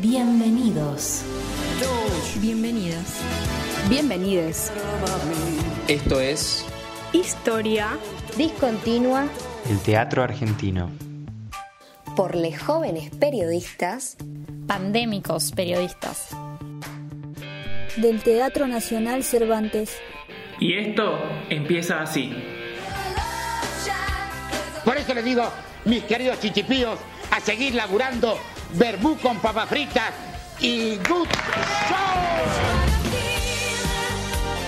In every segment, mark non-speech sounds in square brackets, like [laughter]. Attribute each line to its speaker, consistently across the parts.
Speaker 1: Bienvenidos.
Speaker 2: Bienvenidas.
Speaker 3: Bienvenides.
Speaker 4: Esto es
Speaker 5: Historia
Speaker 6: discontinua
Speaker 7: El teatro argentino.
Speaker 6: por les jóvenes periodistas
Speaker 8: pandémicos periodistas.
Speaker 9: del Teatro Nacional Cervantes.
Speaker 10: Y esto empieza así.
Speaker 11: Por eso les digo, mis queridos chichipíos, a seguir laburando verbú con papas fritas y good show.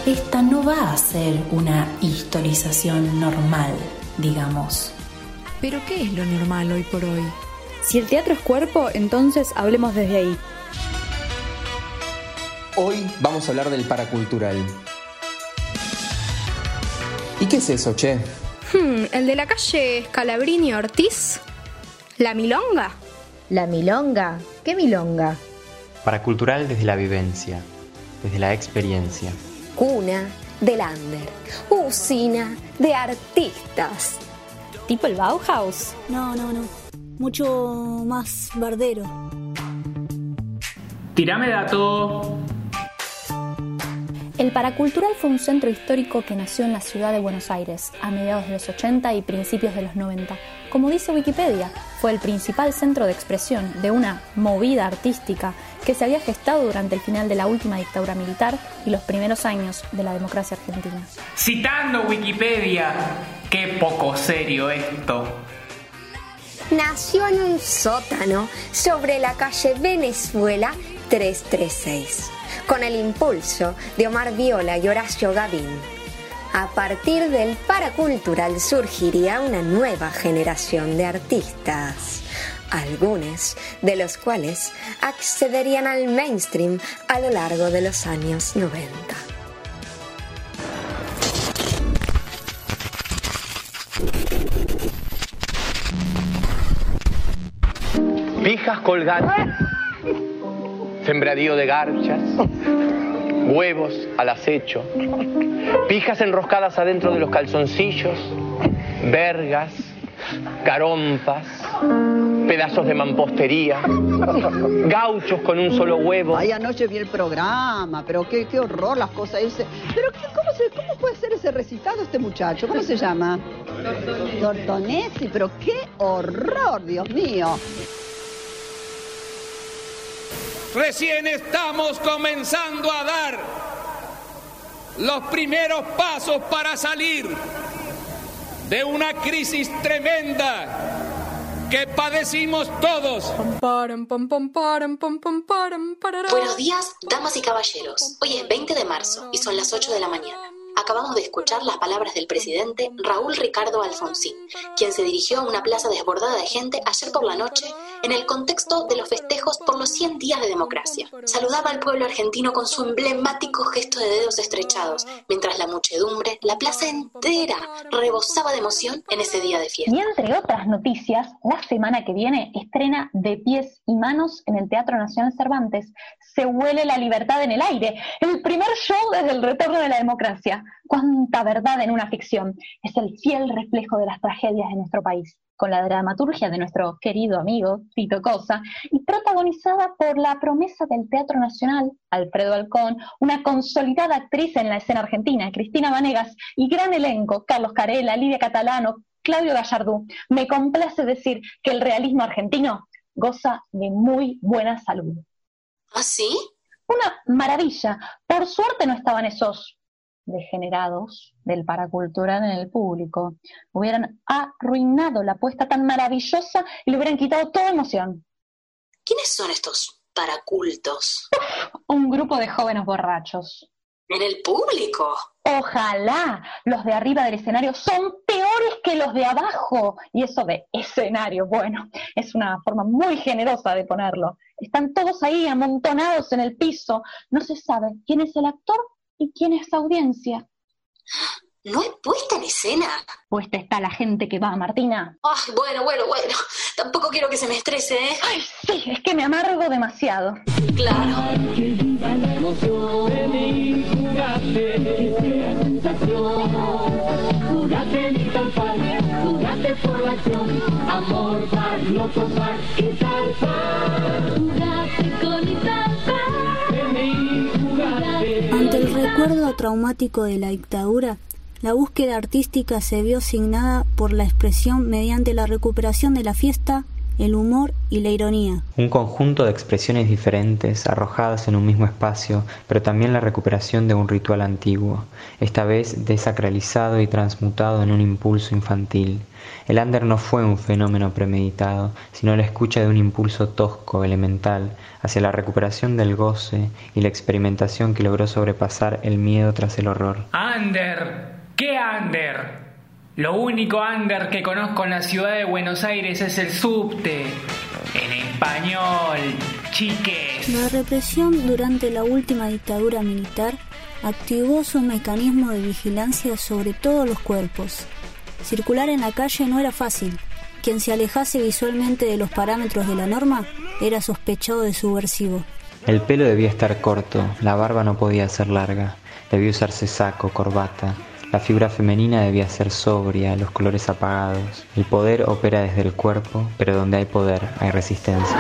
Speaker 1: Esta no va a ser una historización normal, digamos.
Speaker 2: Pero ¿qué es lo normal hoy por hoy?
Speaker 5: Si el teatro es cuerpo, entonces hablemos desde ahí.
Speaker 4: Hoy vamos a hablar del paracultural. ¿Y qué es eso, che?
Speaker 5: Hmm, el de la calle Scalabrini Ortiz. ¿La Milonga?
Speaker 6: La milonga. ¿Qué milonga?
Speaker 7: Paracultural desde la vivencia, desde la experiencia.
Speaker 6: Cuna del under. Usina de artistas.
Speaker 8: Tipo el Bauhaus.
Speaker 9: No, no, no. Mucho más bardero.
Speaker 10: Tirame dato.
Speaker 8: El Paracultural fue un centro histórico que nació en la ciudad de Buenos Aires a mediados de los 80 y principios de los 90. Como dice Wikipedia, fue el principal centro de expresión de una movida artística que se había gestado durante el final de la última dictadura militar y los primeros años de la democracia argentina.
Speaker 10: Citando Wikipedia. Qué poco serio esto.
Speaker 6: Nació en un sótano sobre la calle Venezuela 336, con el impulso de Omar Viola y Horacio Gavín. A partir del paracultural surgiría una nueva generación de artistas, algunos de los cuales accederían al mainstream a lo largo de los años 90.
Speaker 12: Pijas colgantes, sembradío de garchas, huevos al acecho, pijas enroscadas adentro de los calzoncillos, vergas, garompas, pedazos de mampostería, gauchos con un solo huevo.
Speaker 13: Ay, anoche vi el programa, pero qué, qué horror las cosas. Ese. Pero qué- ¿cómo, se, ¿cómo puede ser ese recitado este muchacho? ¿Cómo se llama? Tortonesi, pero qué horror, Dios mío.
Speaker 14: Recién estamos comenzando a dar los primeros pasos para salir de una crisis tremenda que padecimos todos.
Speaker 1: Buenos días, damas y caballeros. Hoy es 20 de marzo y son las 8 de la mañana. Acabamos de escuchar las palabras del presidente Raúl Ricardo Alfonsín, quien se dirigió a una plaza desbordada de gente ayer por la noche en el contexto de los festejos por los 100 días de democracia. Saludaba al pueblo argentino con su emblemático gesto de dedos estrechados, mientras la muchedumbre, la plaza entera, rebosaba de emoción en ese día de fiesta.
Speaker 8: Y entre otras noticias, la semana que viene estrena De pies y manos en el Teatro Nacional Cervantes. Se huele la libertad en el aire. El primer show desde el retorno de la democracia. Cuánta verdad en una ficción. Es el fiel reflejo de las tragedias de nuestro país. Con la dramaturgia de nuestro querido amigo Tito Cosa y protagonizada por la promesa del Teatro Nacional, Alfredo Alcón, una consolidada actriz en la escena argentina, Cristina Vanegas, y gran elenco, Carlos Carela, Lidia Catalano, Claudio Gallardú. Me complace decir que el realismo argentino goza de muy buena salud.
Speaker 1: ¿Ah, sí?
Speaker 8: Una maravilla. Por suerte no estaban esos degenerados del paracultural en el público. Hubieran arruinado la apuesta tan maravillosa y le hubieran quitado toda emoción.
Speaker 1: ¿Quiénes son estos paracultos?
Speaker 8: Un grupo de jóvenes borrachos.
Speaker 1: ¿En el público?
Speaker 8: Ojalá los de arriba del escenario son peores que los de abajo. Y eso de escenario, bueno, es una forma muy generosa de ponerlo. Están todos ahí amontonados en el piso. No se sabe quién es el actor y quién es audiencia.
Speaker 1: ¿No hay puesta en escena?
Speaker 8: Puesta está la gente que va, Martina.
Speaker 1: Ay, bueno, bueno, bueno. Tampoco quiero que se me estrese, ¿eh?
Speaker 8: Ay, sí, es que me amargo demasiado.
Speaker 1: Claro.
Speaker 15: Amor, paz, loco, paz y
Speaker 9: recuerdo traumático de la dictadura, la búsqueda artística se vio asignada por la expresión mediante la recuperación de la fiesta, el humor y la ironía.
Speaker 7: Un conjunto de expresiones diferentes arrojadas en un mismo espacio, pero también la recuperación de un ritual antiguo, esta vez desacralizado y transmutado en un impulso infantil. El under no fue un fenómeno premeditado, sino la escucha de un impulso tosco, elemental, hacia la recuperación del goce y la experimentación que logró sobrepasar el miedo tras el horror.
Speaker 10: Under, ¿qué under? Lo único under que conozco en la ciudad de Buenos Aires es el subte. En español, chiques.
Speaker 9: La represión durante la última dictadura militar activó su mecanismo de vigilancia sobre todos los cuerpos. Circular en la calle no era fácil. Quien se alejase visualmente de los parámetros de la norma era sospechado de subversivo.
Speaker 7: El pelo debía estar corto, la barba no podía ser larga, debía usarse saco, corbata, la figura femenina debía ser sobria, los colores apagados. El poder opera desde el cuerpo, pero donde hay poder hay resistencia.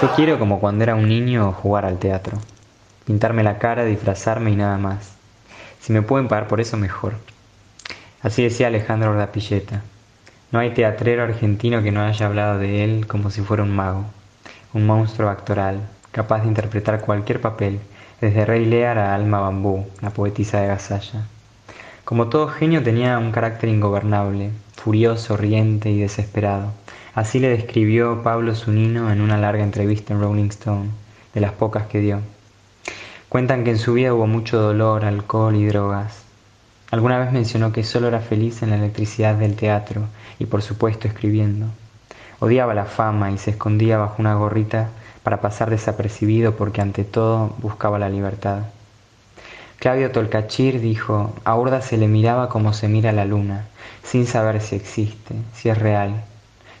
Speaker 7: Yo quiero, como cuando era un niño, jugar al teatro. Pintarme la cara, disfrazarme y nada más. Si me pueden pagar por eso, mejor. Así decía Alejandro Rapilleta. No hay teatrero argentino que no haya hablado de él como si fuera un mago, un monstruo actoral, capaz de interpretar cualquier papel, desde Rey Lear a Alma Bambú, la poetisa de Gasalla. Como todo genio tenía un carácter ingobernable, furioso, riente y desesperado. Así le describió Pablo Zunino en una larga entrevista en Rolling Stone, de las pocas que dio. Cuentan que en su vida hubo mucho dolor, alcohol y drogas. Alguna vez mencionó que solo era feliz en la electricidad del teatro y por supuesto escribiendo. Odiaba la fama y se escondía bajo una gorrita para pasar desapercibido porque ante todo buscaba la libertad. Claudio Tolcachir dijo, a Urda se le miraba como se mira la luna, sin saber si existe, si es real.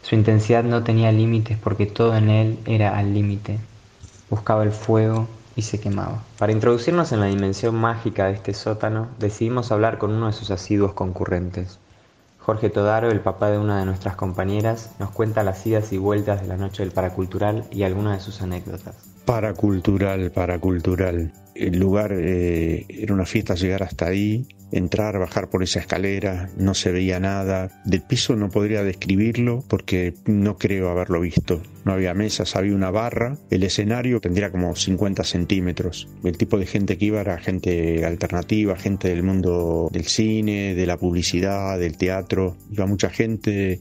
Speaker 7: Su intensidad no tenía límites porque todo en él era al límite. Buscaba el fuego y se quemaba. Para introducirnos en la dimensión mágica de este sótano, decidimos hablar con uno de sus asiduos concurrentes. Jorge Todaro, el papá de una de nuestras compañeras, nos cuenta las idas y vueltas de la noche del paracultural y algunas de sus anécdotas.
Speaker 15: Paracultural, paracultural. El lugar eh, era una fiesta llegar hasta ahí, entrar, bajar por esa escalera, no se veía nada. Del piso no podría describirlo porque no creo haberlo visto. No había mesas, había una barra. El escenario tendría como 50 centímetros. El tipo de gente que iba era gente alternativa, gente del mundo del cine, de la publicidad, del teatro. Iba mucha gente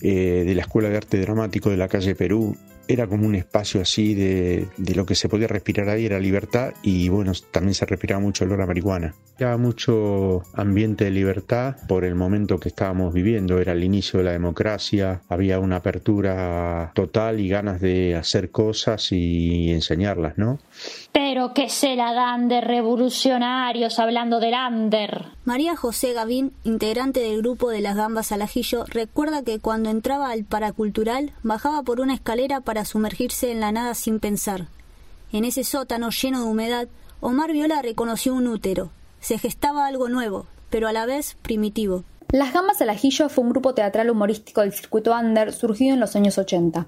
Speaker 15: eh, de la Escuela de Arte Dramático de la calle Perú era como un espacio así de, de, lo que se podía respirar ahí, era libertad y bueno, también se respiraba mucho olor a marihuana. Había mucho ambiente de libertad por el momento que estábamos viviendo, era el inicio de la democracia, había una apertura total y ganas de hacer cosas y enseñarlas, ¿no?
Speaker 16: Pero que se la dan de revolucionarios hablando del under.
Speaker 9: María José Gavín, integrante del grupo de las gambas al ajillo, recuerda que cuando entraba al paracultural bajaba por una escalera para sumergirse en la nada sin pensar. En ese sótano lleno de humedad, Omar Viola reconoció un útero. Se gestaba algo nuevo, pero a la vez primitivo.
Speaker 3: Las Gambas al Ajillo fue un grupo teatral humorístico del circuito under surgido en los años 80.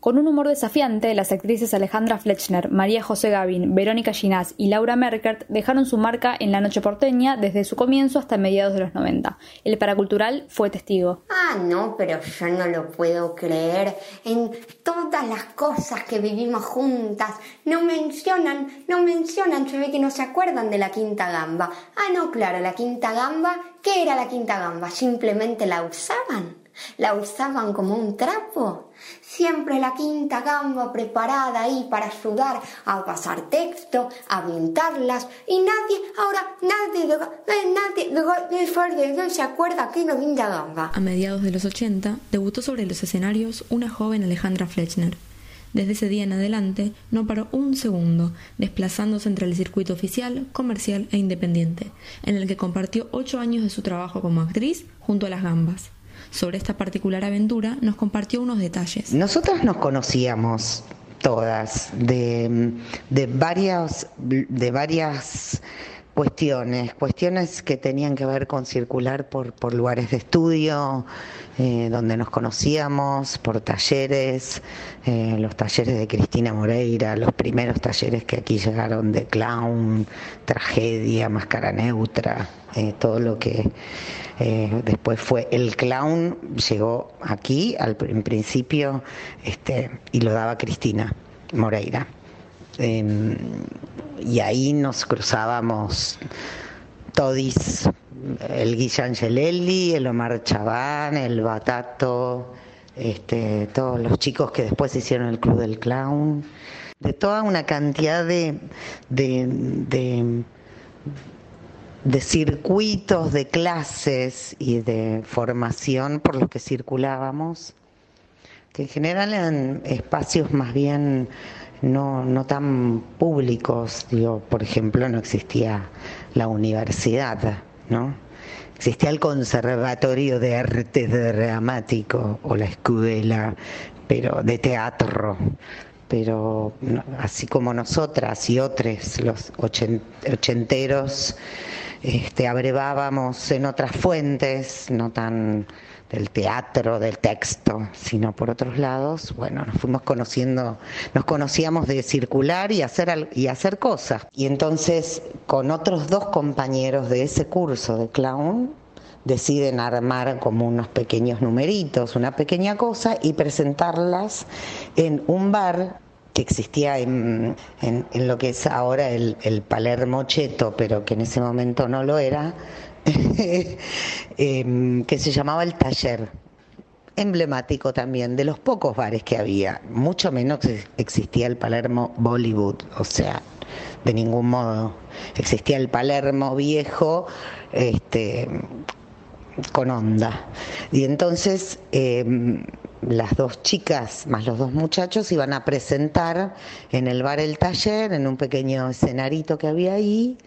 Speaker 3: Con un humor desafiante, las actrices Alejandra Fletchner, María José Gavin, Verónica Ginás y Laura Merkert dejaron su marca en la noche porteña desde su comienzo hasta mediados de los 90. El paracultural fue testigo.
Speaker 6: Ah, no, pero yo no lo puedo creer. En todas las cosas que vivimos juntas, no mencionan, no mencionan, se ve que no se acuerdan de la quinta gamba. Ah, no, claro, la quinta gamba, ¿qué era la quinta gamba? Simplemente la usaban. La usaban como un trapo. Siempre la quinta gamba preparada ahí para ayudar a pasar texto, a pintarlas y nadie, ahora nadie, nadie, nadie se acuerda que no quinta gamba.
Speaker 2: A mediados de los 80 debutó sobre los escenarios una joven Alejandra Fletchner. Desde ese día en adelante no paró un segundo, desplazándose entre el circuito oficial, comercial e independiente, en el que compartió ocho años de su trabajo como actriz junto a las gambas sobre esta particular aventura, nos compartió unos detalles.
Speaker 17: Nosotras nos conocíamos todas de, de varias, de varias cuestiones, cuestiones que tenían que ver con circular por, por lugares de estudio, eh, donde nos conocíamos, por talleres, eh, los talleres de Cristina Moreira, los primeros talleres que aquí llegaron de clown, tragedia, máscara neutra, eh, todo lo que después fue el clown, llegó aquí al, en principio este, y lo daba Cristina Moreira. Em, y ahí nos cruzábamos todis, el Guilla Angelelli, el Omar Chaván, el Batato, este, todos los chicos que después hicieron el Club del Clown, de toda una cantidad de, de, de circuitos, de clases y de formación por los que circulábamos, que en general eran espacios más bien no, no tan públicos, digo, por ejemplo, no existía la universidad, ¿no? Existía el Conservatorio de Arte Dramático o la escuela, pero de teatro, pero así como nosotras y otros, los ochenteros, este, abrevábamos en otras fuentes, no tan del teatro, del texto, sino por otros lados, bueno, nos fuimos conociendo, nos conocíamos de circular y hacer, y hacer cosas. Y entonces, con otros dos compañeros de ese curso de clown, deciden armar como unos pequeños numeritos, una pequeña cosa, y presentarlas en un bar que existía en, en, lo que es ahora el, Palermo Cheto, pero que en ese momento no lo era, [laughs] que se llamaba El Taller, emblemático también de los pocos bares que había, mucho menos existía el Palermo Bollywood, o sea, de ningún modo. Existía el Palermo viejo, este, con onda. Y entonces em, las dos chicas más los dos muchachos iban a presentar en el bar El Taller, en un pequeño escenarito que había ahí,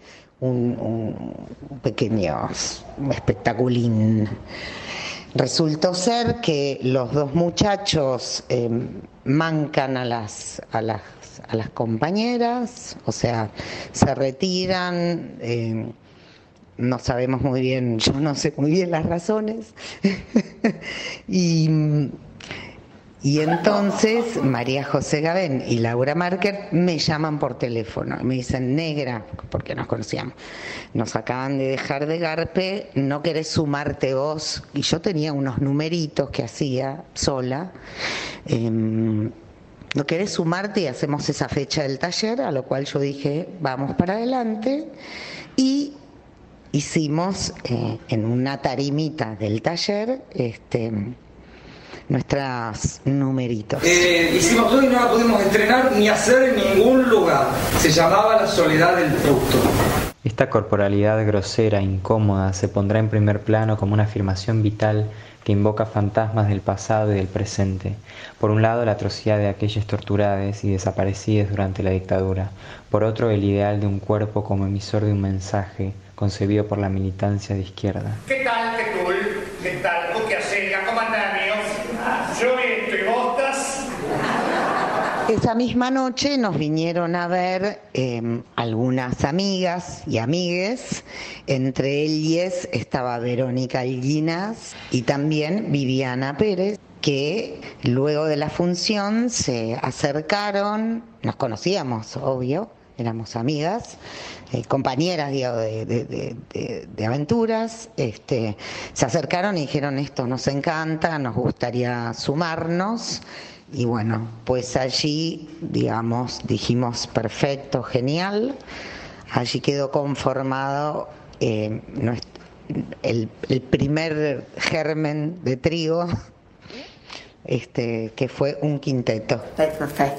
Speaker 17: un, pequeño espectaculín. Resultó ser que los dos muchachos eh, mancan a las, a, las, compañeras, o sea, se retiran, eh, no sabemos muy bien, yo no sé muy bien las razones, [laughs] y y entonces María José Gabén y Laura Marker me llaman por teléfono y me dicen, negra, porque nos conocíamos, nos acaban de dejar de Garpe, ¿no querés sumarte vos? Y yo tenía unos numeritos que hacía sola. Em, ¿No querés sumarte y hacemos esa fecha del taller? A lo cual yo dije, vamos para adelante. Y hicimos eh, en una tarimita del taller, este, nuestras numeritos.
Speaker 18: Eh, hicimos todo y no la pudimos estrenar ni hacer en ningún lugar. Se llamaba La soledad del fruto.
Speaker 7: Esta corporalidad grosera, incómoda, se pondrá en primer plano como una afirmación vital que invoca fantasmas del pasado y del presente. Por un lado, la atrocidad de aquellas torturadas y desaparecidas durante la dictadura. Por otro, el ideal de un cuerpo como emisor de un mensaje concebido por la militancia de izquierda.
Speaker 18: ¿Qué tal, qué tal? ¿Qué tal? ¿Qué haces? ¿Cómo estoy
Speaker 17: Esa misma noche nos vinieron a ver em, algunas amigas y amigues, entre ellas estaba Verónica Alguinas y también Viviana Pérez, que luego de la función se acercaron, nos conocíamos, obvio, éramos amigas, eh, compañeras de, aventuras, este, se acercaron y dijeron esto nos encanta, nos gustaría sumarnos. Y bueno, pues allí, digamos, dijimos perfecto, genial. Allí quedó conformado eh, el primer germen de trigo [laughs] este, que fue un quinteto.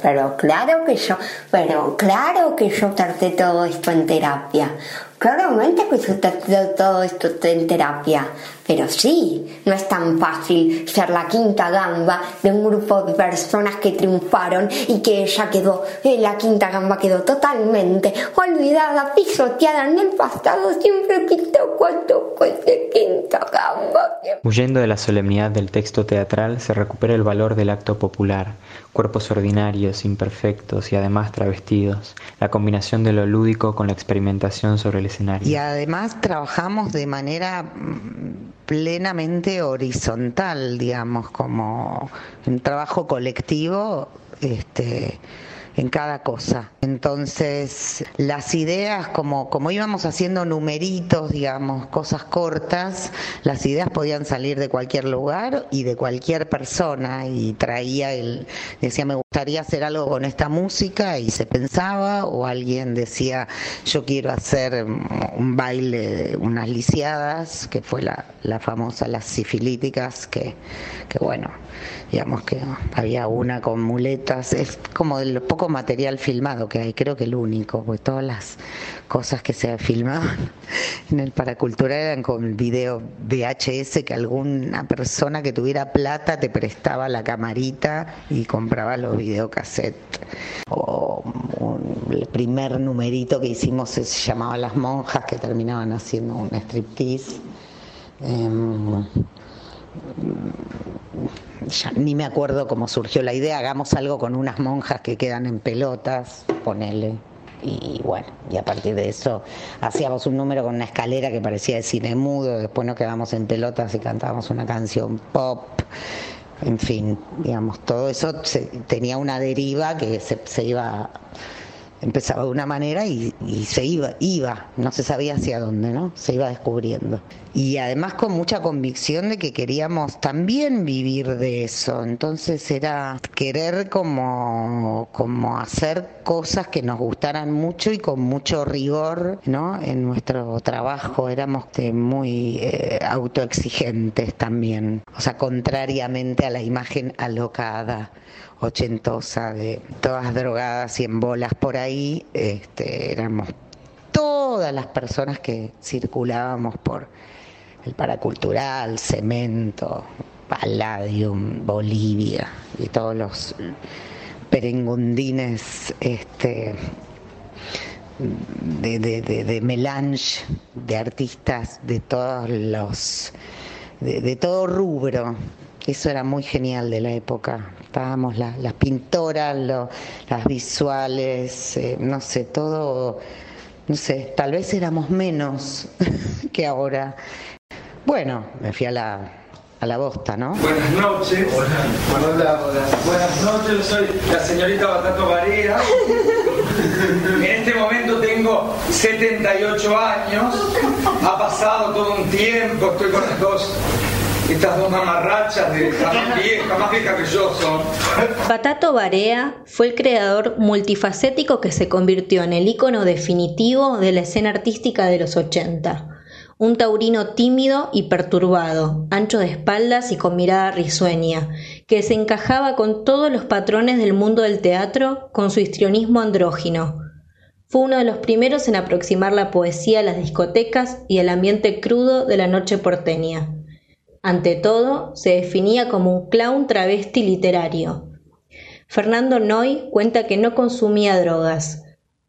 Speaker 6: Pero, claro que yo, pero claro que yo traté todo esto en terapia. Claramente que yo traté todo esto en terapia. Pero sí, no es tan fácil ser la quinta gamba de un grupo de personas que triunfaron y que ella quedó, eh, la quinta gamba quedó totalmente olvidada, pisoteada en el pasado, siempre quitó cuando fue quinta
Speaker 7: Huyendo de la solemnidad del texto teatral, se recupera el valor del acto popular, cuerpos ordinarios, imperfectos y además travestidos, la combinación de lo lúdico con la experimentación sobre el escenario.
Speaker 17: Y además trabajamos de manera mm, plenamente horizontal, digamos, como un trabajo colectivo, este en cada cosa. Entonces, las ideas, como, como íbamos haciendo numeritos, digamos, cosas cortas, las ideas podían salir de cualquier lugar y de cualquier persona y traía el, decía, me gustaría hacer algo con esta música y se pensaba, o alguien decía, yo quiero hacer un baile, unas lisiadas, que fue la, la famosa, las sifilíticas, que, que bueno, digamos que había una con muletas, es como de lo poco material filmado que hay, creo que el único, porque todas las cosas que se filmaban [laughs] en el Paracultural eran con video VHS que alguna persona que tuviera plata te prestaba la camarita y compraba los videocassettes. O el primer numerito que hicimos se llamaba Las monjas que terminaban haciendo un striptease. Em, ya ni me acuerdo cómo surgió la idea, hagamos algo con unas monjas que quedan en pelotas, ponele. Y bueno, y a partir de eso hacíamos un número con una escalera que parecía de cine mudo, después nos quedamos en pelotas y cantábamos una canción pop. En fin, digamos, todo eso tenía una deriva que se, se iba empezaba de una manera y, se iba, iba, no se sabía hacia dónde, ¿no? Se iba descubriendo. Y además con mucha convicción de que queríamos también vivir de eso. Entonces era querer como, como hacer cosas que nos gustaran mucho y con mucho rigor, ¿no? En nuestro trabajo éramos muy eh, autoexigentes también. O sea, contrariamente a la imagen alocada ochentosa de todas drogadas y en bolas por ahí, este, éramos todas las personas que circulábamos por el paracultural, cemento, Palladium, Bolivia y todos los perengundines este, de, de, de, melange de artistas de todos los de, todo rubro eso era muy genial de la época estábamos las pintoras, las visuales, eh, no sé, todo, no sé, tal vez éramos menos [laughs] que ahora. Bueno, me fui a la, a la bosta, ¿no?
Speaker 18: Buenas noches. Hola. Buenas noches, soy la señorita Batato Varela. [laughs] En este momento tengo 78 años, ha pasado todo un tiempo, estoy con las dos estas dos mamarrachas de más vieja, más vieja que yo son.
Speaker 19: Patato Barea fue el creador multifacético que se convirtió en el icono definitivo de la escena artística de los 80. Un taurino tímido y perturbado, ancho de espaldas y con mirada risueña, que se encajaba con todos los patrones del mundo del teatro con su histrionismo andrógino. Fue uno de los primeros en aproximar la poesía a las discotecas y el ambiente crudo de la noche porteña. Ante todo, se definía como un clown travesti literario. Fernando Noy cuenta que no consumía drogas,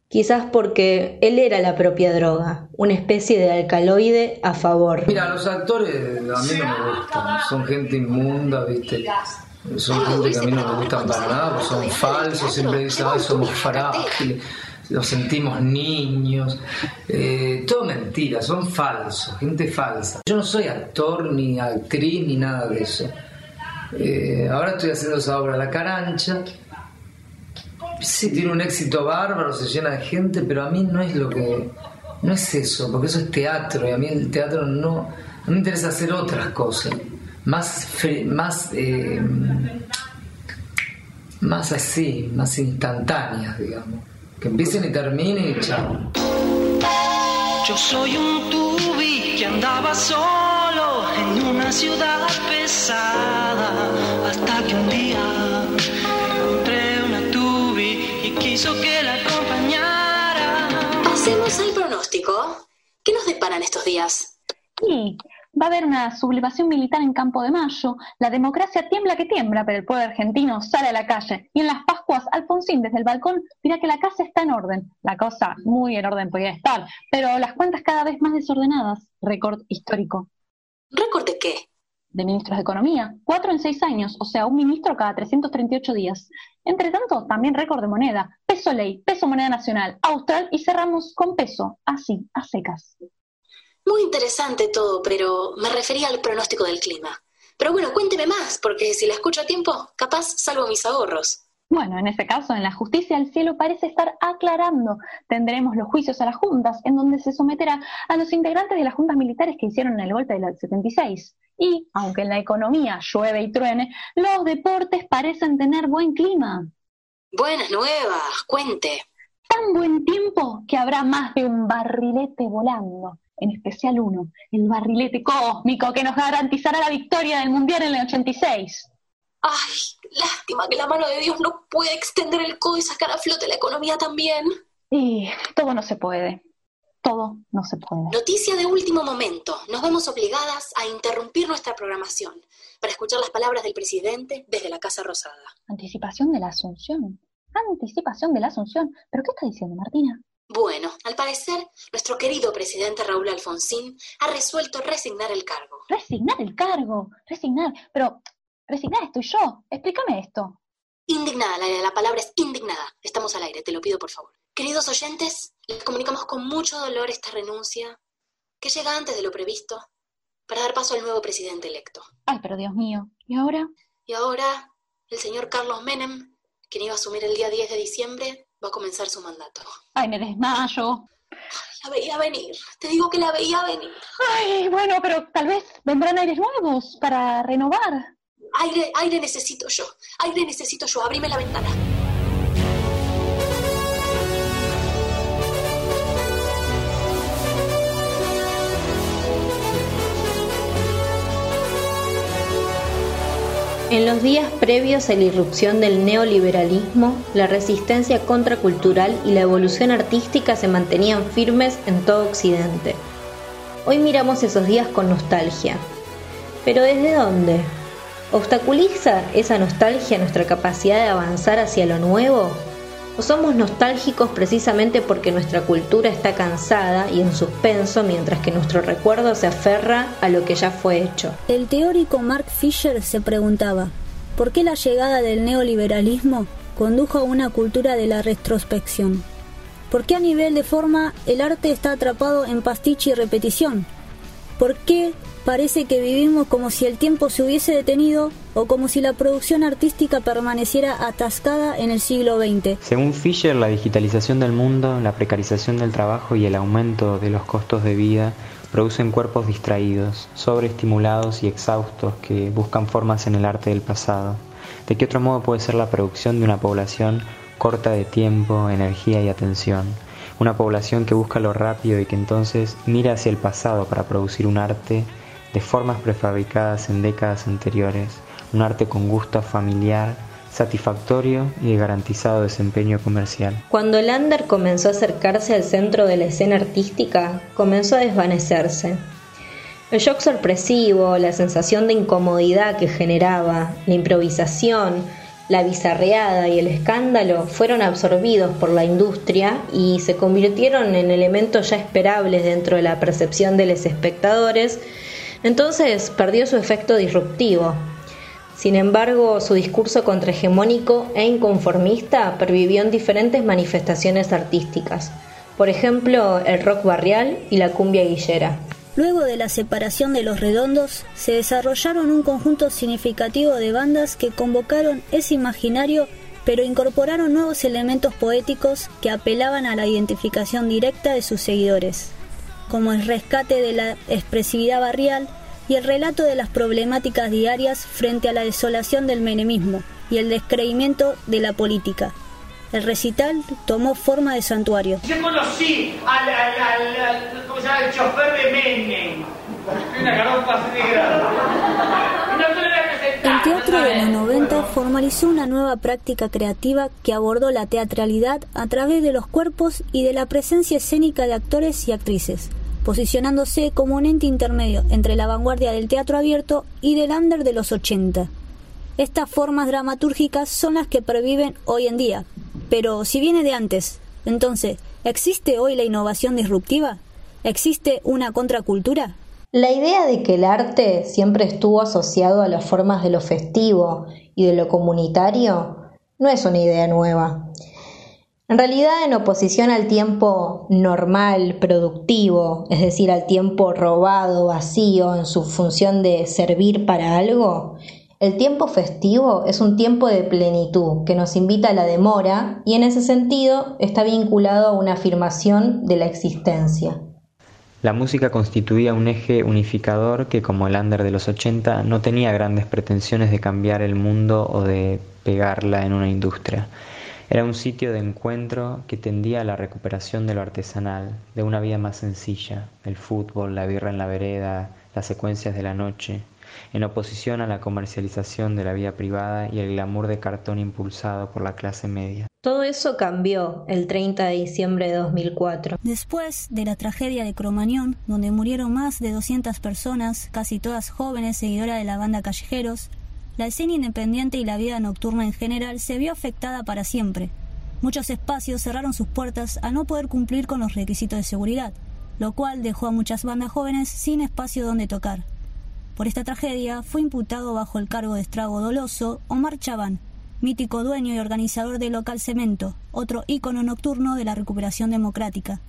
Speaker 19: quizás porque él era la propia droga, una especie de alcaloide a favor.
Speaker 18: Mira, los actores a mí no me gustan, son gente inmunda, ¿viste? Son gente que a mí no me gustan para nada, son falsos, siempre dicen, ay, somos frágiles los sentimos niños, eh, todo mentira, son falsos, gente falsa. Yo no soy actor, ni actriz, ni nada de eso. Eh, ahora estoy haciendo esa obra La Carancha. Sí, tiene un éxito bárbaro, se llena de gente, pero a mí no es lo que. No es eso, porque eso es teatro y a mí el teatro no. no me interesa hacer otras cosas, más. más eh, más así, más instantáneas, digamos que empiecen y terminen y chao.
Speaker 20: Yo soy un tubi que andaba solo en una ciudad pesada hasta que un día quiso que la acompañara.
Speaker 1: Hacemos el pronóstico. ¿Qué nos deparan estos días?
Speaker 8: Sí, va a haber una sublevación militar en Campo de Mayo, la democracia tiembla que tiembla, pero el pueblo argentino sale a la calle. Y en las Pascuas, Alfonsín desde el balcón dirá que la casa está en orden. La cosa muy en orden podría estar, pero las cuentas cada vez más desordenadas. Récord histórico.
Speaker 1: ¿Récord de qué?
Speaker 8: De ministros de Economía, cuatro en seis años, o sea, un ministro cada 338 días. Entre tanto, también récord de moneda, peso ley, peso moneda nacional, austral y cerramos con peso, así, a secas.
Speaker 1: Muy interesante todo, pero me refería al pronóstico del clima. Pero bueno, cuénteme más, porque si la escucho a tiempo, capaz salvo mis ahorros.
Speaker 8: Bueno, en ese caso, en la justicia el cielo parece estar aclarando. Tendremos los juicios a las juntas, en donde se someterá a los integrantes de las juntas militares que hicieron el golpe del 76. Y, aunque en la economía llueve y truene, los deportes parecen tener buen clima.
Speaker 1: Buenas nuevas, cuente.
Speaker 8: Tan buen tiempo que habrá más de un barrilete volando en especial uno, el barrilete cósmico que nos garantizará la victoria del Mundial en el 86.
Speaker 1: Ay, lástima que la mano de Dios no pueda extender el codo y sacar a flote la economía también.
Speaker 8: Y todo no se puede. Todo no se puede.
Speaker 1: Noticia de último momento. Nos vemos obligadas a interrumpir nuestra programación para escuchar las palabras del presidente desde la Casa Rosada.
Speaker 8: Anticipación de la Asunción. Anticipación de la Asunción. ¿Pero qué está diciendo Martina?
Speaker 1: Bueno, al parecer, nuestro querido presidente Raúl Alfonsín ha resuelto resignar el cargo.
Speaker 8: ¿Resignar el cargo? Resignar. Pero, resignar estoy yo. Explícame esto.
Speaker 1: Indignada, la, la palabra es indignada. Estamos al aire, te lo pido por favor. Queridos oyentes, les comunicamos con mucho dolor esta renuncia, que llega antes de lo previsto, para dar paso al nuevo presidente electo.
Speaker 8: Ay, pero Dios mío. ¿Y ahora?
Speaker 1: Y ahora, el señor Carlos Menem, quien iba a asumir el día 10 de diciembre, va a comenzar su mandato.
Speaker 8: Ay, me desmayo.
Speaker 1: La veía venir, te digo que la veía venir.
Speaker 8: Ay, bueno, pero tal vez vendrán aires nuevos para renovar.
Speaker 1: Aire, aire necesito yo, aire necesito yo, abrime la ventana.
Speaker 19: En los días previos a la irrupción del neoliberalismo, la resistencia contracultural y la evolución artística se mantenían firmes en todo Occidente. Hoy miramos esos días con nostalgia. ¿Pero desde dónde? ¿Obstaculiza esa nostalgia nuestra capacidad de avanzar hacia lo nuevo? ¿O somos nostálgicos precisamente porque nuestra cultura está cansada y en suspenso mientras que nuestro recuerdo se aferra a lo que ya fue hecho?
Speaker 9: El teórico Mark Fisher se preguntaba, ¿por qué la llegada del neoliberalismo condujo a una cultura de la retrospección? ¿Por qué a nivel de forma el arte está atrapado en pastiche y repetición? ¿Por qué parece que vivimos como si el tiempo se hubiese detenido o como si la producción artística permaneciera atascada en el siglo XX.
Speaker 7: Según Fisher, la digitalización del mundo, la precarización del trabajo y el aumento de los costos de vida producen cuerpos distraídos, sobreestimulados y exhaustos que buscan formas en el arte del pasado. ¿De qué otro modo puede ser la producción de una población corta de tiempo, energía y atención? Una población que busca lo rápido y que entonces mira hacia el pasado para producir un arte de formas prefabricadas en décadas anteriores, un arte con gusto familiar, satisfactorio y de garantizado desempeño comercial.
Speaker 19: Cuando Lander comenzó a acercarse al centro de la escena artística, comenzó a desvanecerse. El shock sorpresivo, la sensación de incomodidad que generaba, la improvisación, la bizarreada y el escándalo fueron absorbidos por la industria y se convirtieron en elementos ya esperables dentro de la percepción de los espectadores entonces perdió su efecto disruptivo. Sin embargo, su discurso contrahegemónico e inconformista pervivió en diferentes manifestaciones artísticas, por ejemplo, el rock barrial y la cumbia guillera.
Speaker 9: Luego de la separación de los redondos, se desarrollaron un conjunto significativo de bandas que convocaron ese imaginario, pero incorporaron nuevos elementos poéticos que apelaban a la identificación directa de sus seguidores como el rescate de la expresividad barrial y el relato de las problemáticas diarias frente a la desolación del menemismo y el descreimiento de la política. El recital tomó forma de santuario.
Speaker 10: Yo conocí al, ¿cómo se llama? el chofer de Menem. Una garompa así de grande.
Speaker 9: El teatro de los 90 formalizó una nueva práctica creativa que abordó la teatralidad a través de los cuerpos y de la presencia escénica de actores y actrices, posicionándose como un ente intermedio entre la vanguardia del teatro abierto y del under de los 80. Estas formas dramatúrgicas son las que perviven hoy en día, pero si viene de antes, entonces, ¿existe hoy la innovación disruptiva? ¿Existe una contracultura?
Speaker 19: La idea de que el arte siempre estuvo asociado a las formas de lo festivo y de lo comunitario no es una idea nueva. En realidad, en oposición al tiempo normal, productivo, es decir, al tiempo robado, vacío, en su función de servir para algo, el tiempo festivo es un tiempo de plenitud que nos invita a la demora y en ese sentido está vinculado a una afirmación de la existencia.
Speaker 7: La música constituía un eje unificador que, como el under de los 80, no tenía grandes pretensiones de cambiar el mundo o de pegarla en una industria. Era un sitio de encuentro que tendía a la recuperación de lo artesanal, de una vida más sencilla, el fútbol, la birra en la vereda, las secuencias de la noche, en oposición a la comercialización de la vida privada y el glamour de cartón impulsado por la clase media.
Speaker 19: Todo eso cambió el 30 de diciembre de 2004.
Speaker 9: Después de la tragedia de Cromañón, donde murieron más de 200 personas, casi todas jóvenes seguidoras de la banda Callejeros, la escena independiente y la vida nocturna en general se vio afectada para siempre. Muchos espacios cerraron sus puertas al no poder cumplir con los requisitos de seguridad, lo cual dejó a muchas bandas jóvenes sin espacio donde tocar. Por esta tragedia fue imputado bajo el cargo de estrago doloso Omar Chaván, mítico dueño y organizador del local Cemento, otro ícono nocturno de la recuperación democrática.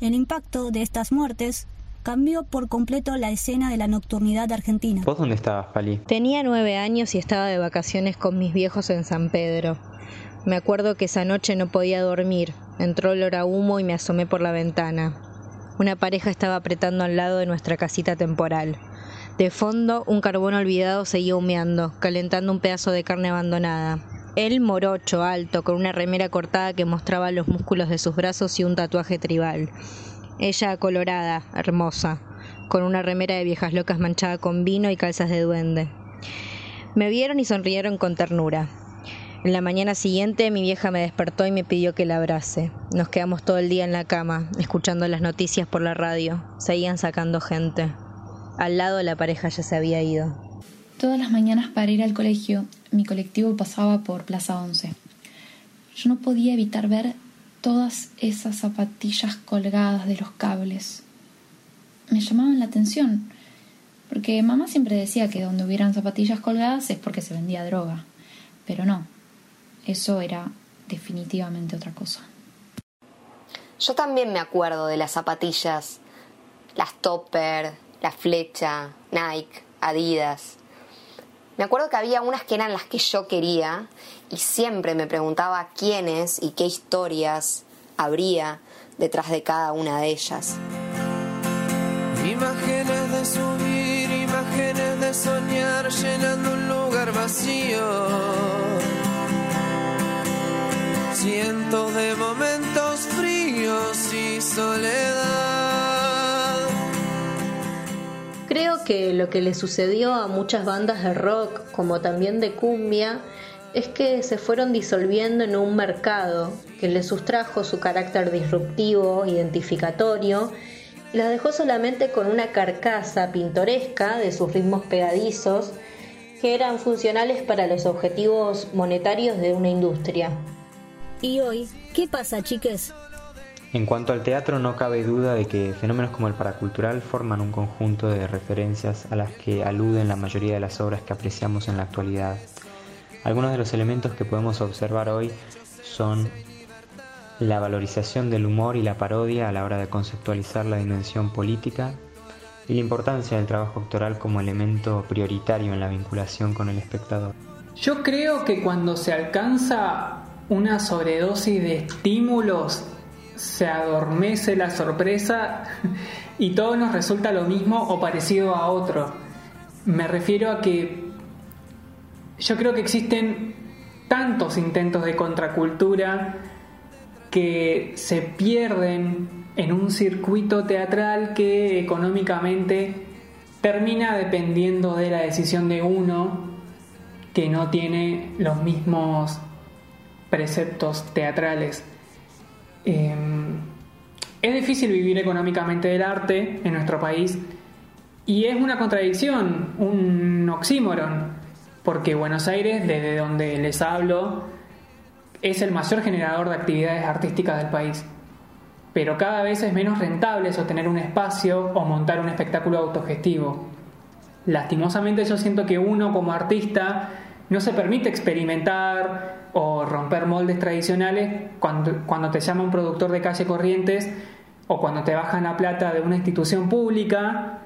Speaker 9: El impacto de estas muertes cambió por completo la escena de la nocturnidad argentina.
Speaker 7: ¿Vos dónde estabas, Pali?
Speaker 19: Tenía nueve años y estaba de vacaciones con mis viejos en San Pedro. Me acuerdo que esa noche no podía dormir. Entró olor a humo y me asomé por la ventana. Una pareja estaba apretando al lado de nuestra casita temporal. De fondo, un carbón olvidado seguía humeando, calentando un pedazo de carne abandonada. Él morocho, alto, con una remera cortada que mostraba los músculos de sus brazos y un tatuaje tribal. Ella colorada, hermosa, con una remera de viejas locas manchada con vino y calzas de duende. Me vieron y sonrieron con ternura. En la mañana siguiente mi vieja me despertó y me pidió que la abrace. Nos quedamos todo el día en la cama, escuchando las noticias por la radio. Seguían sacando gente. Al lado la pareja ya se había ido.
Speaker 21: Todas las mañanas para ir al colegio, mi colectivo pasaba por Plaza 11. Yo no podía evitar ver todas esas zapatillas colgadas de los cables. Me llamaban la atención, porque mamá siempre decía que donde hubieran zapatillas colgadas es porque se vendía droga. Pero no, eso era definitivamente otra cosa.
Speaker 6: Yo también me acuerdo de las zapatillas, las topper, la Flecha, Nike, Adidas. Me acuerdo que había unas que eran las que yo quería y siempre me preguntaba quiénes y qué historias habría detrás de cada una de ellas.
Speaker 20: Imágenes de subir, imágenes de soñar llenando un lugar vacío. Cientos de momentos fríos y soledad.
Speaker 19: Que lo que le sucedió a muchas bandas de rock, como también de cumbia, es que se fueron disolviendo en un mercado que les sustrajo su carácter disruptivo, identificatorio, y las dejó solamente con una carcasa pintoresca de sus ritmos pegadizos que eran funcionales para los objetivos monetarios de una industria.
Speaker 9: ¿Y hoy qué pasa, chiques?
Speaker 7: En cuanto al teatro, no cabe duda de que fenómenos como el paracultural forman un conjunto de referencias a las que aluden la mayoría de las obras que apreciamos en la actualidad. Algunos de los elementos que podemos observar hoy son la valorización del humor y la parodia a la hora de conceptualizar la dimensión política y la importancia del trabajo actoral como elemento prioritario en la vinculación con el espectador.
Speaker 10: Yo creo que cuando se alcanza una sobredosis de estímulos, se adormece la sorpresa y todo nos resulta lo mismo o parecido a otro. Me refiero a que yo creo que existen tantos intentos de contracultura que se pierden en un circuito teatral que económicamente termina dependiendo de la decisión de uno que no tiene los mismos preceptos teatrales. Em, es difícil vivir económicamente del arte en nuestro país y es una contradicción, un oxímoron, porque Buenos Aires, desde donde les hablo, es el mayor generador de actividades artísticas del país. pero cada vez es menos rentable sostener un espacio o montar un espectáculo autogestivo. Lastimosamente yo siento que uno como artista no se permite experimentar o romper moldes tradicionales cuando, cuando te llama un productor de calle Corrientes o cuando te bajan la plata de una institución pública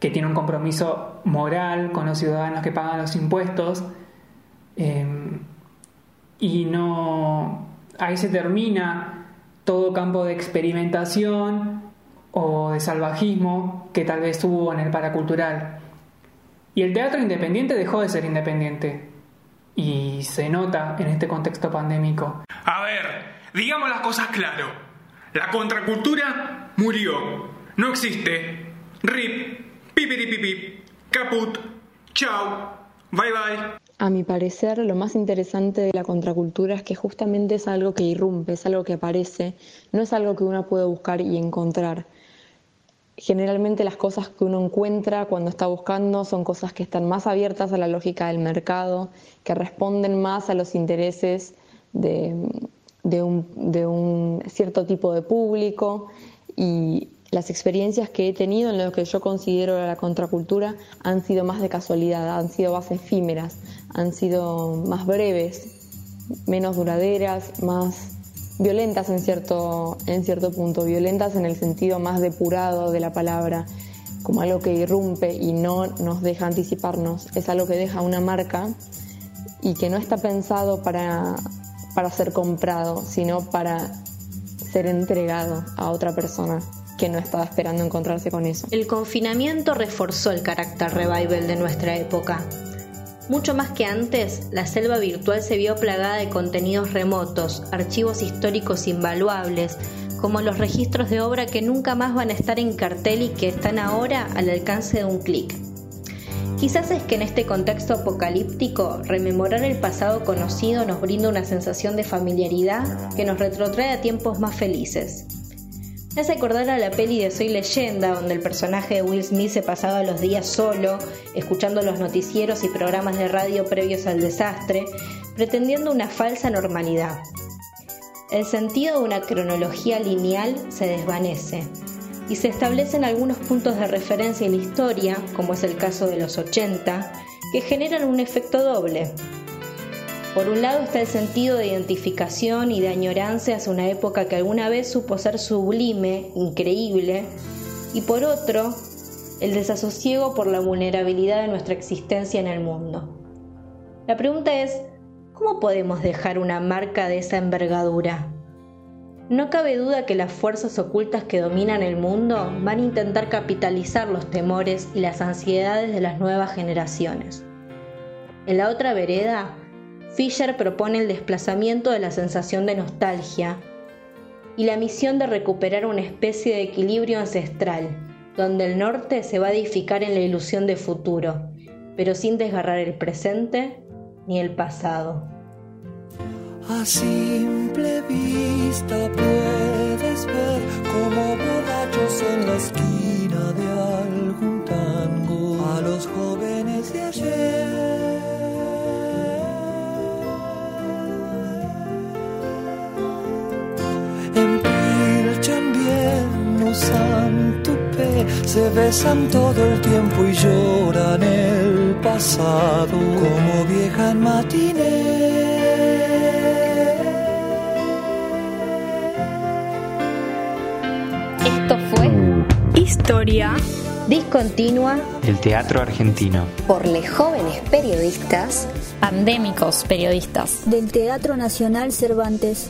Speaker 10: que tiene un compromiso moral con los ciudadanos que pagan los impuestos em, y no ahí se termina todo campo de experimentación o de salvajismo que tal vez hubo en el paracultural. Y el teatro independiente dejó de ser independiente. Y se nota en este contexto pandémico.
Speaker 22: A ver, digamos las cosas claro. La contracultura murió. No existe. Rip, pipiripipip, caput, chau, bye bye.
Speaker 2: A mi parecer, lo más interesante de la contracultura es que justamente es algo que irrumpe, es algo que aparece, no es algo que uno puede buscar y encontrar generalmente las cosas que uno encuentra cuando está buscando son cosas que están más abiertas a la lógica del mercado, que responden más a los intereses de, un, cierto tipo de público. Y las experiencias que he tenido en lo que yo considero la contracultura han sido más de casualidad, han sido más efímeras, han sido más breves, menos duraderas, más violentas en cierto, en cierto punto, violentas en el sentido más depurado de la palabra, como algo que irrumpe y no nos deja anticiparnos, es algo que deja una marca y que no está pensado para, para ser comprado, sino para ser entregado a otra persona que no estaba esperando encontrarse con eso.
Speaker 19: El confinamiento reforzó el carácter revival de nuestra época. Mucho más que antes, la selva virtual se vio plagada de contenidos remotos, archivos históricos invaluables, como los registros de obra que nunca más van a estar en cartel y que están ahora al alcance de un clic. Quizás es que en este contexto apocalíptico, rememorar el pasado conocido nos brinda una sensación de familiaridad que nos retrotrae a tiempos más felices. Me hace acordar a la peli de Soy Leyenda, donde el personaje de Will Smith se pasaba los días solo, escuchando los noticieros y programas de radio previos al desastre, pretendiendo una falsa normalidad. El sentido de una cronología lineal se desvanece y se establecen algunos puntos de referencia en la historia, como es el caso de los 80, que generan un efecto doble. Por un lado está el sentido de identificación y de añoranza hacia una época que alguna vez supo ser sublime, increíble, y por otro, el desasosiego por la vulnerabilidad de nuestra existencia en el mundo. La pregunta es, ¿cómo podemos dejar una marca de esa envergadura? No cabe duda que las fuerzas ocultas que dominan el mundo van a intentar capitalizar los temores y las ansiedades de las nuevas generaciones. En la otra vereda, Fisher propone el desplazamiento de la sensación de nostalgia y la misión de recuperar una especie de equilibrio ancestral, donde el norte se va a edificar en la ilusión de futuro, pero sin desgarrar el presente ni el pasado.
Speaker 20: A simple vista puedes ver como borrachos en la esquina de algún se besan todo el tiempo y lloran el pasado como vieja en
Speaker 3: Esto fue Historia
Speaker 19: discontinua
Speaker 7: del teatro argentino
Speaker 6: por los jóvenes periodistas
Speaker 3: pandémicos periodistas
Speaker 9: del Teatro Nacional Cervantes.